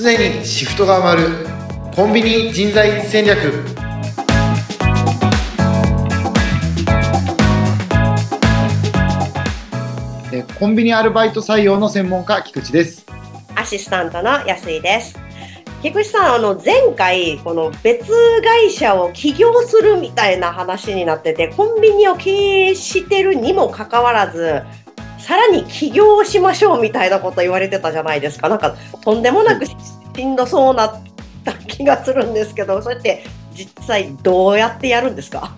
常にシフトが回るコンビニ人材戦略コンビニアルバイト採用の専門家菊池ですアシスタントの安井です。菊池さん、あの前回この別会社を起業するみたいな話になってて、コンビニを経営してるにもかかわらず、さらに起業をしましょうみたいなこと言われてたじゃないですか。なんかとんでもなくしんどそうなった気がするんですけど、それって実際どうやってやるんですか？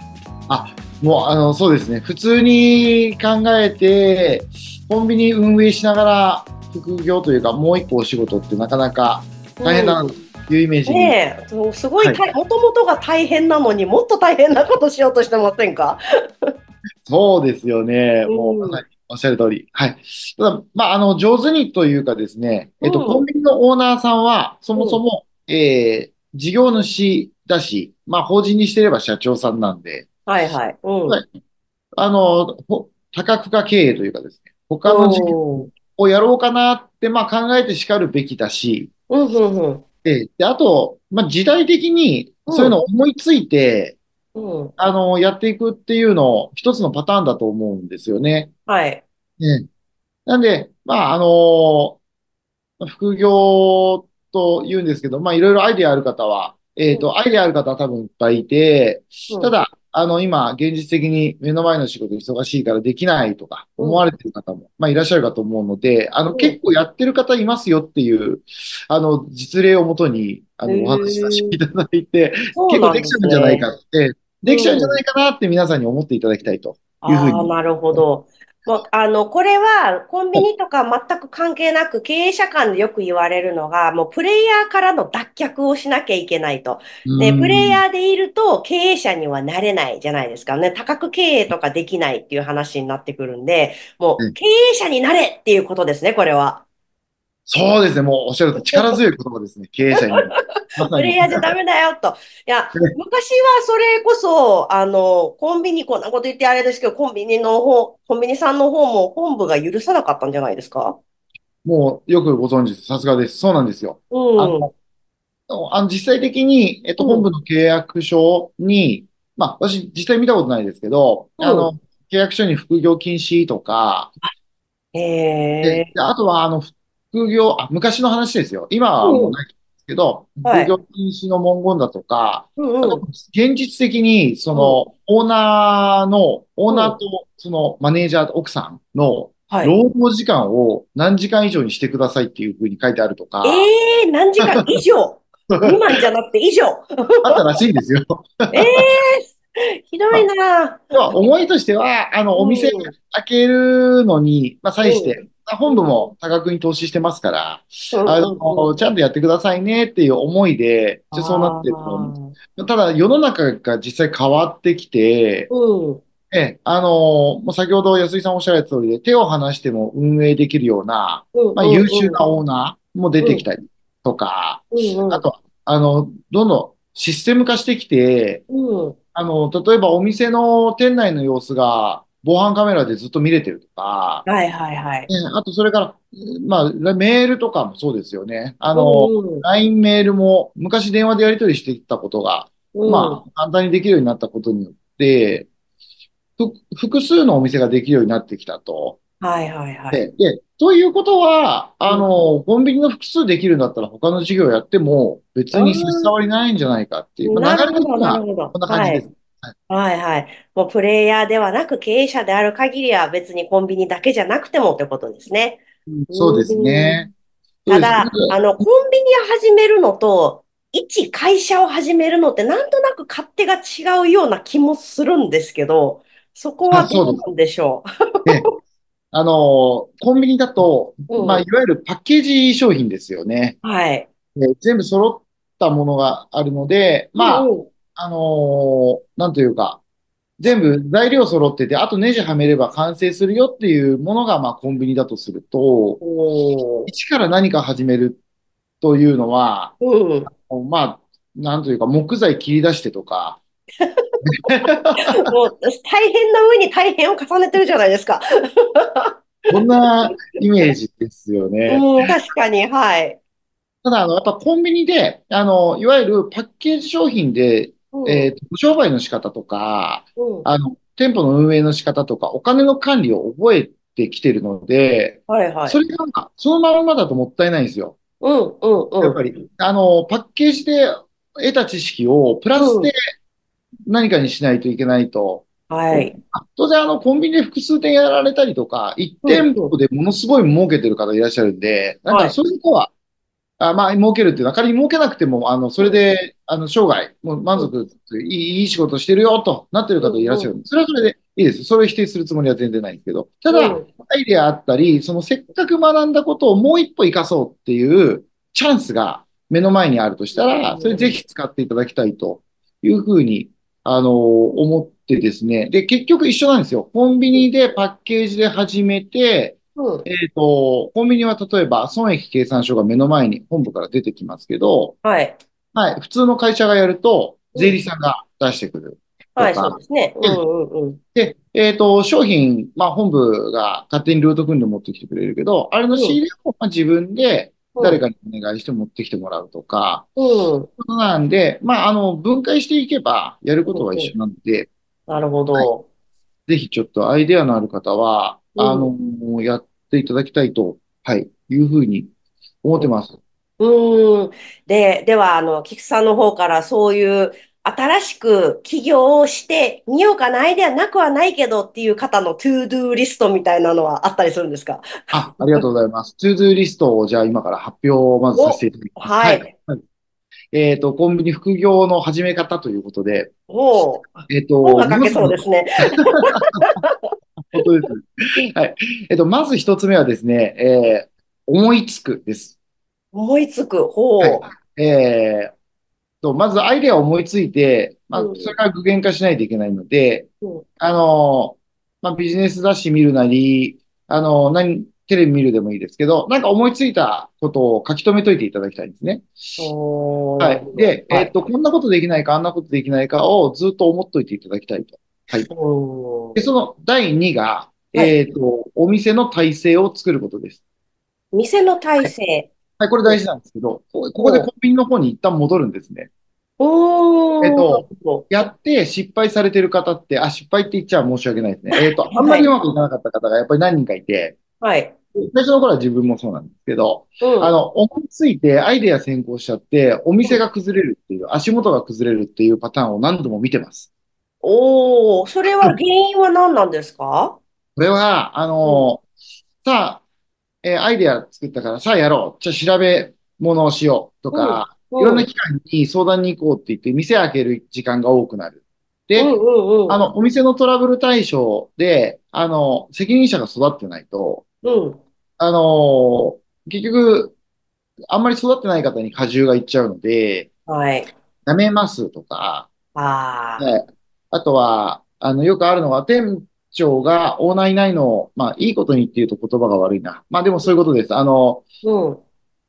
もうあのそうですね普通に考えてコンビニ運営しながら副業というかもう一個お仕事ってなかなか大変だなというイメージに、ねえ、すごい大、もともとが大変なのにもっと大変なことしようとしてませんか？そうですよね。うんもう、おっしゃる通り。はい。ただ、まあ、あの、上手にというかですね、えっと、うんコンビニのオーナーさんは、そもそも、えー事業主だし、まあ、法人にしてれば社長さんなんで、はいはい。うん。はいあの、ほ多角化経営というかですね、他の事業をやろうかなって、まあ、考えて叱るべきだし、うんうんうんで、であと、まあ、時代的にそういうのを思いついて、うん。あの、やっていくっていうの、一つのパターンだと思うんですよね。はい。ね。なんで、まあ、あの副業と言うんですけど、まあ、いろいろアイデアある方は、えっと、アイデアある方は多分いっぱいいて、うんただ、あの、今、現実的に目の前の仕事忙しいからできないとか思われてる方も、まあ、いらっしゃるかと思うので、あの、うん結構やってる方いますよっていう、あの、実例をもとに、あの、お話しさせていただいて、結構できちゃうんじゃないかね。って、できちゃうんじゃないかなって皆さんに思っていただきたいというふうにああ、なるほど。もう、あの、これは、コンビニとか全く関係なく、経営者間でよく言われるのが、もう、プレイヤーからの脱却をしなきゃいけないと。で、プレイヤーでいると、経営者にはなれないじゃないですかね。多角経営とかできないっていう話になってくるんで、もう、うん経営者になれっていうことですね、これは。そうですね。もうおっしゃると力強い言葉ですね。経営者に。プレイに。ヤーじゃダメだよと。いや、ね昔はそれこそ、あの、コンビニ、こんなこと言ってあれですけど、コンビニの方、コンビニさんの方も本部が許さなかったんじゃないですか？もうよくご存知です。さすがです。そうなんですよ。うん。あの、あの実際的に、えっと、うん本部の契約書に、まあ、私、実際見たことないですけど、うんあの、契約書に副業禁止とか、へで、え。であとは、あの、副業、あ、昔の話ですよ。今はもうないですけど、はい。副業禁止の文言だとか、うんうん。あと現実的に、その、オーナーの、オーナーと、その、マネージャー、奥さんの、はい。労働時間を何時間以上にしてくださいっていうふうに書いてあるとか、ええ何時間？以上。未満じゃなくて以上。あったらしいんですよ。ええひどいな。思いとしては、あの、お店うん開けるのに、まあ、際して、本部も多額に投資してますから、あの、ちゃんとやってくださいねっていう思いで、一応そうなってると思う。ただ、世の中が実際変わってきて、うん。ええ、あの、もう先ほど安井さんおっしゃられた通りで、手を離しても運営できるような、うん。まあ、優秀なオーナーも出てきたりとか。あと、あの、どんどんシステム化してきて、うん。あの、例えばお店の店内の様子が防犯カメラでずっと見れてるとか、はいはいはい。ねあとそれから、まあ、メールとかもそうですよね。あの、うん、LINE メールも昔電話でやり取りしていたことが、うん、まあ、簡単にできるようになったことによって、ふ複数のお店ができるようになってきたと。はいはいはい。で、でということは、あの、コンビニの複数できるんだったら他の事業やっても別に差し障りないんじゃないかっていう、流れ的には。こんな感じです。はいはい。もうプレイヤーではなく経営者である限りは別にコンビニだけじゃなくてもってことですね。うんそうですね。ただ、あの、コンビニを始めるのと、一会社を始めるのってなんとなく勝手が違うような気もするんですけど、そこはどうなんでしょねあの、コンビニだと、うんまあ、いわゆるパッケージ商品ですよね。う。はい。で全部揃ったものがあるので、まあ、うんあのーなんというか、全部材料揃ってて、あとネジはめれば完成するよっていうものが、まあ、コンビニだとすると、一から何か始めるというのは、うん。まあ、なんというか、木材切り出してとか、もう大変な上に大変を重ねてるじゃないですか。そんなイメージですよね。うん、確かに、はい。ただ、あの、やっぱコンビニで、あの、いわゆるパッケージ商品で、うん、えっと、商売の仕方とか、うん。あの、店舗の運営の仕方とか、お金の管理を覚えてきてるので、はいはい。それが、そのままだともったいないんですよ。うん、うん、うん。やっぱり、あの、パッケージで得た知識をプラスでうん。何かにしないといけないと。はい。あ当然、あの、コンビニで複数店やられたりとか、一うん、店うん。舗でものすごい儲けてる方いらっしゃるんで、なんかはい。そういう人は、あ、まあ、儲けるっていうのは、仮に儲けなくても、あの、それで、あの、生涯、もう満うん、足いい、いい仕事してるよ、となってるうん、方いらっしゃる。うん。それはそれでいいです。それを否定するつもりは全然ないんですけど。ただ、うん。アイデアあったり、そのせっかく学んだことをもう一歩活かそうっていうチャンスが目の前にあるとしたら、それぜひ使っていただきたいというふうに、あの、思ってですね。で、結局一緒なんですよ。コンビニでパッケージで始めて、うん。えっと、コンビニは例えば損益計算書が目の前に本部から出てきますけど、はい。はい、普通の会社がやると、税理うん。士さんが出してくるとはい、そうか、ですね。うん、うん、うん。で、えっと、商品、まあ、本部が勝手にルート組んで持ってきてくれるけど、あれの仕うん、入れを、まあ、自分でうん、誰かにお願いして持ってきてもらうとか、うん、ことなんで、まあ、あの、分解していけばやるうん、ことは一緒うん。なので、なるほはい、ど。ぜひちょっとアイデアのある方は、うあん。の、やっていただきたいと、はい、いうふうに思ってます。うーん。で、では、あの、菊池さんの方からそういう新しく起業をしてみようかなアイデアなくはないけどっていう方の to-do list みたいなのはあったりするんですか？あ、ありがとうございます。 to-do list をじゃあ今から発表をまずさせお、ていただきます。はい。はい。はいえっと、コンビニ副業の始め方ということで、お、えっと、本が書けそうですね。本当です。はい。えっと、まず一つ目はですね、えー思いつくです。思いつく。はい。ほえーと、まずアイデアを思いついて、まう。あ、それから具現化しないといけないので、うん、あの、まあ、ビジネス雑誌見るなり、あの、何、テレビ見るでもいいですけど、なんか思いついたことを書き留めといていただきたいんですね。はい。で、えはい。っと、こんなことできないか、あんなことできないかをずっと思っといていただきたいと。はい。で、うん。その第2が、はい。えっと、お店の体制を作ることです。店の体はい。制。はい、これ大ほ事なんですけど、こここでコう。ンビニの方に一旦戻るんですね。えっおー、なると、ほやって失敗されてる方って、あ、失敗って言っちゃ申し訳ないですね。えっと、あど。んまりうはい。まくいかなかった方がやっぱり何人かいて、はい。最初の頃は自分もそうなんですけど、うん。あの、思いついてアイデア先行しちゃって、おうん店が崩れるっていう、足元が崩れるっていうパターンを何度も見てます。おー、それは原因は何なんですか？これは、あうん、の、さあ、えーアイデア作ったから、さあやろう。じゃあ調べ物をしようとうん、か、いろんうん、な機関に相談に行こうって言って、店開ける時間が多くなる。うん、で、あの、お店のトラブル対象で、あの、責任者が育ってないと、うん。あの、結局、あんまり育ってない方に荷重がいっちゃうので、はい。やめますとか、あね、あとは、あの、よくあるのは、店長がオーナーいないのを、まあ、いいことにっていうと言葉が悪いな。まあ、でもそういうことです。あの、ー、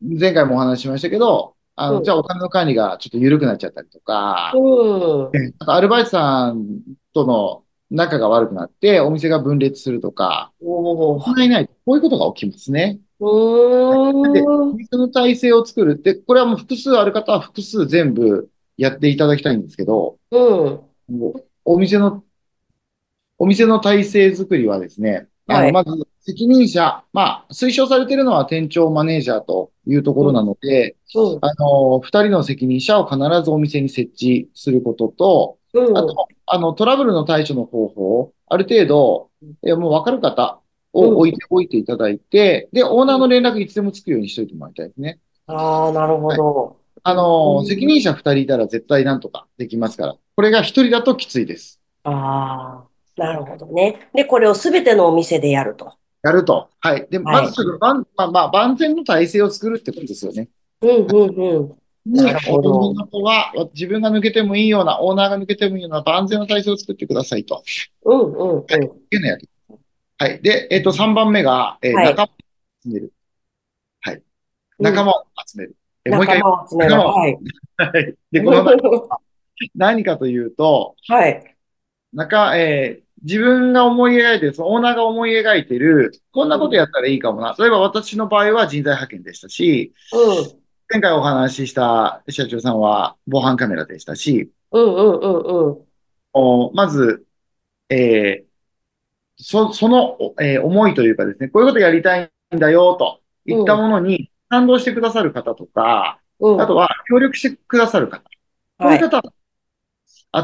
うん、前回もお話ししましたけど、あの、じゃうん、あお金の管理がちょっと緩くなっちゃったりとうか、ん。あとアルバイトさんとの仲が悪くなって、お店が分裂するとか、おー、行いないと、こういうことが起きますね。うで、ーん、店の体制を作るって、これはもう複数ある方は複数全部やっていただきたいんですけど、うん。お店のお店の体制づくりはですね、あの、はい。まず責任者、まあ、推奨されているのは店長マネージャーというところなうん、ので、うん、あの、二人の責任者を必ずお店に設置することと、うん、あと、あの、トラブルの対処の方法、ある程度、えもう分かる方うん。を置いておいていただいて、で、オーナーの連絡いつでもつくようにしておいてもらいたいですね。ああー、なるほはい。ど。あうの、責任ん、者二人いたら絶対なんとかできますから。これが一人だときついです。ああ、なるほどね。で、これをすべてのお店でやると。やると。はい。で、まずはい。まあ、まあ、万全の体制を作るってことですよね。うん、うん、うん。なに、るほど。は、自分が抜けてもいいような、オーナーが抜けてもいいような万全の体制を作ってくださいと。うん、うん、はい。っうん。ていうのをやる。はい。で、えっと、3番目が、えーはい。仲間を集める。はい。うん。仲間を集める。えーもう一仲回言い間を集める。はい。はい。で、この仲何かというと、はい。中、えー自分が思い描いてる、そのオーナーが思い描いてる、こんなことうん、やったらいいかもな。例えば私の場合は人材派遣でしたし、うん、前回お話しした社長さんは防犯カメラでしたし、うんうんうんうん。おまず、えーそ、その、えー思いというかですね、こういうことやりたいんだよ、といったものに賛同してくださる方とか、うん。あとは協力してくださる方、こうはいいう方を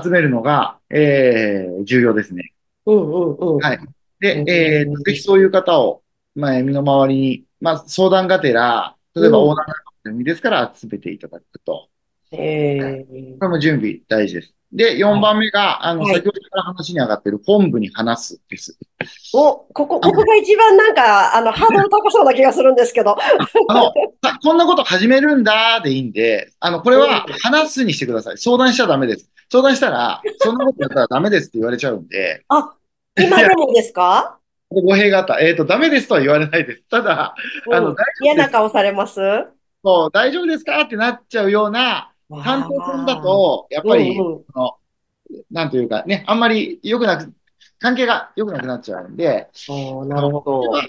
集めるのが、えー重要ですね。うんうんうん。はい。で、うんえーぜひそういう方を、まあ、身の回りに、まあ、相談がてら、例えばうんオーナーの意味ですから集めていただくと。えこれも準備大事です。で、4番目が、あの、はい先ほどから話に上がっている本部に話すです。お、ここ、ここが一番なんか、あの、ハードル高そうな気がするんですけど。あの、さこんなこと始めるんだでいいんで、あの、これはうん話すにしてください。相談しちゃダメです。相談したら、そんなことやったらダメですって言われちゃうんで、あ、今でもですか？語弊があった。えっと、ダメですとは言われないです。ただ、あのうん嫌な顔されます？もう大丈夫ですか？ってなっちゃうような担当さんだ、と、やっぱり、うんうん。そのなんというかね、あんまり良くなく、関係が良くなくなっちゃうんで、おーなるほど。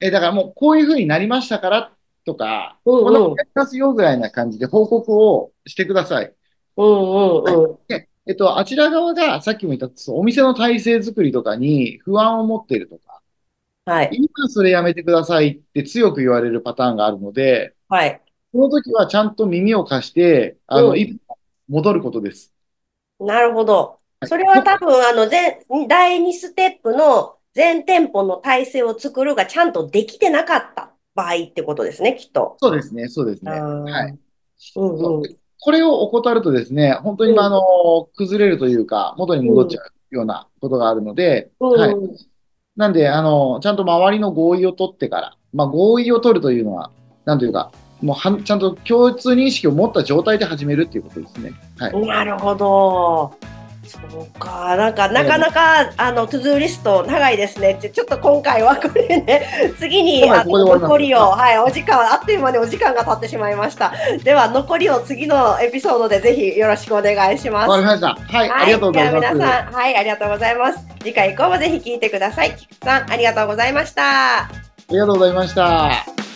え、だからもうこういうふうになりましたからとか、うんうん。こんなことやりますよぐらいな感じで報告をしてください。うんうんうん。で、えっと、あちら側がさっきも言った、お店の体制作りとかに不安を持っているとか、はい。今それやめてくださいって強く言われるパターンがあるので、はい。その時はちゃんと耳を貸して、あの、うん一歩戻ることです。なるほど。はいそれは多分、あの、全、第2ステップの全店舗の体制を作るがちゃんとできてなかった場合ってことですね、きっと。そうですね、そうですね。はい。うんうん。これを怠るとですね、本当に、うんあの、崩れるというか、元に戻っちゃうようなことがあるので、はい。うんなんで、あの、ちゃんと周りの合意を取ってから、まあ、合意を取るというのは、なんというか、もうはん、ちゃんと共通認識を持った状態で始めるっていうことですね。はい。なるほど。そうか、なんか、なかなか、あの、 to-do list 長いですねちょっと今回はこれね、次に、はいあここで終わります残りを、はい、お時間、あっという間にお時間が経ってしまいました。では、残りを次のエピソードでぜひよろしくお願いします。わかりました。はい、ありがとうございます。皆さん、はい、ありがとうございます。次回以降もぜひ聞いてください。菊池さん、ありがとうございました。ありがとうございました。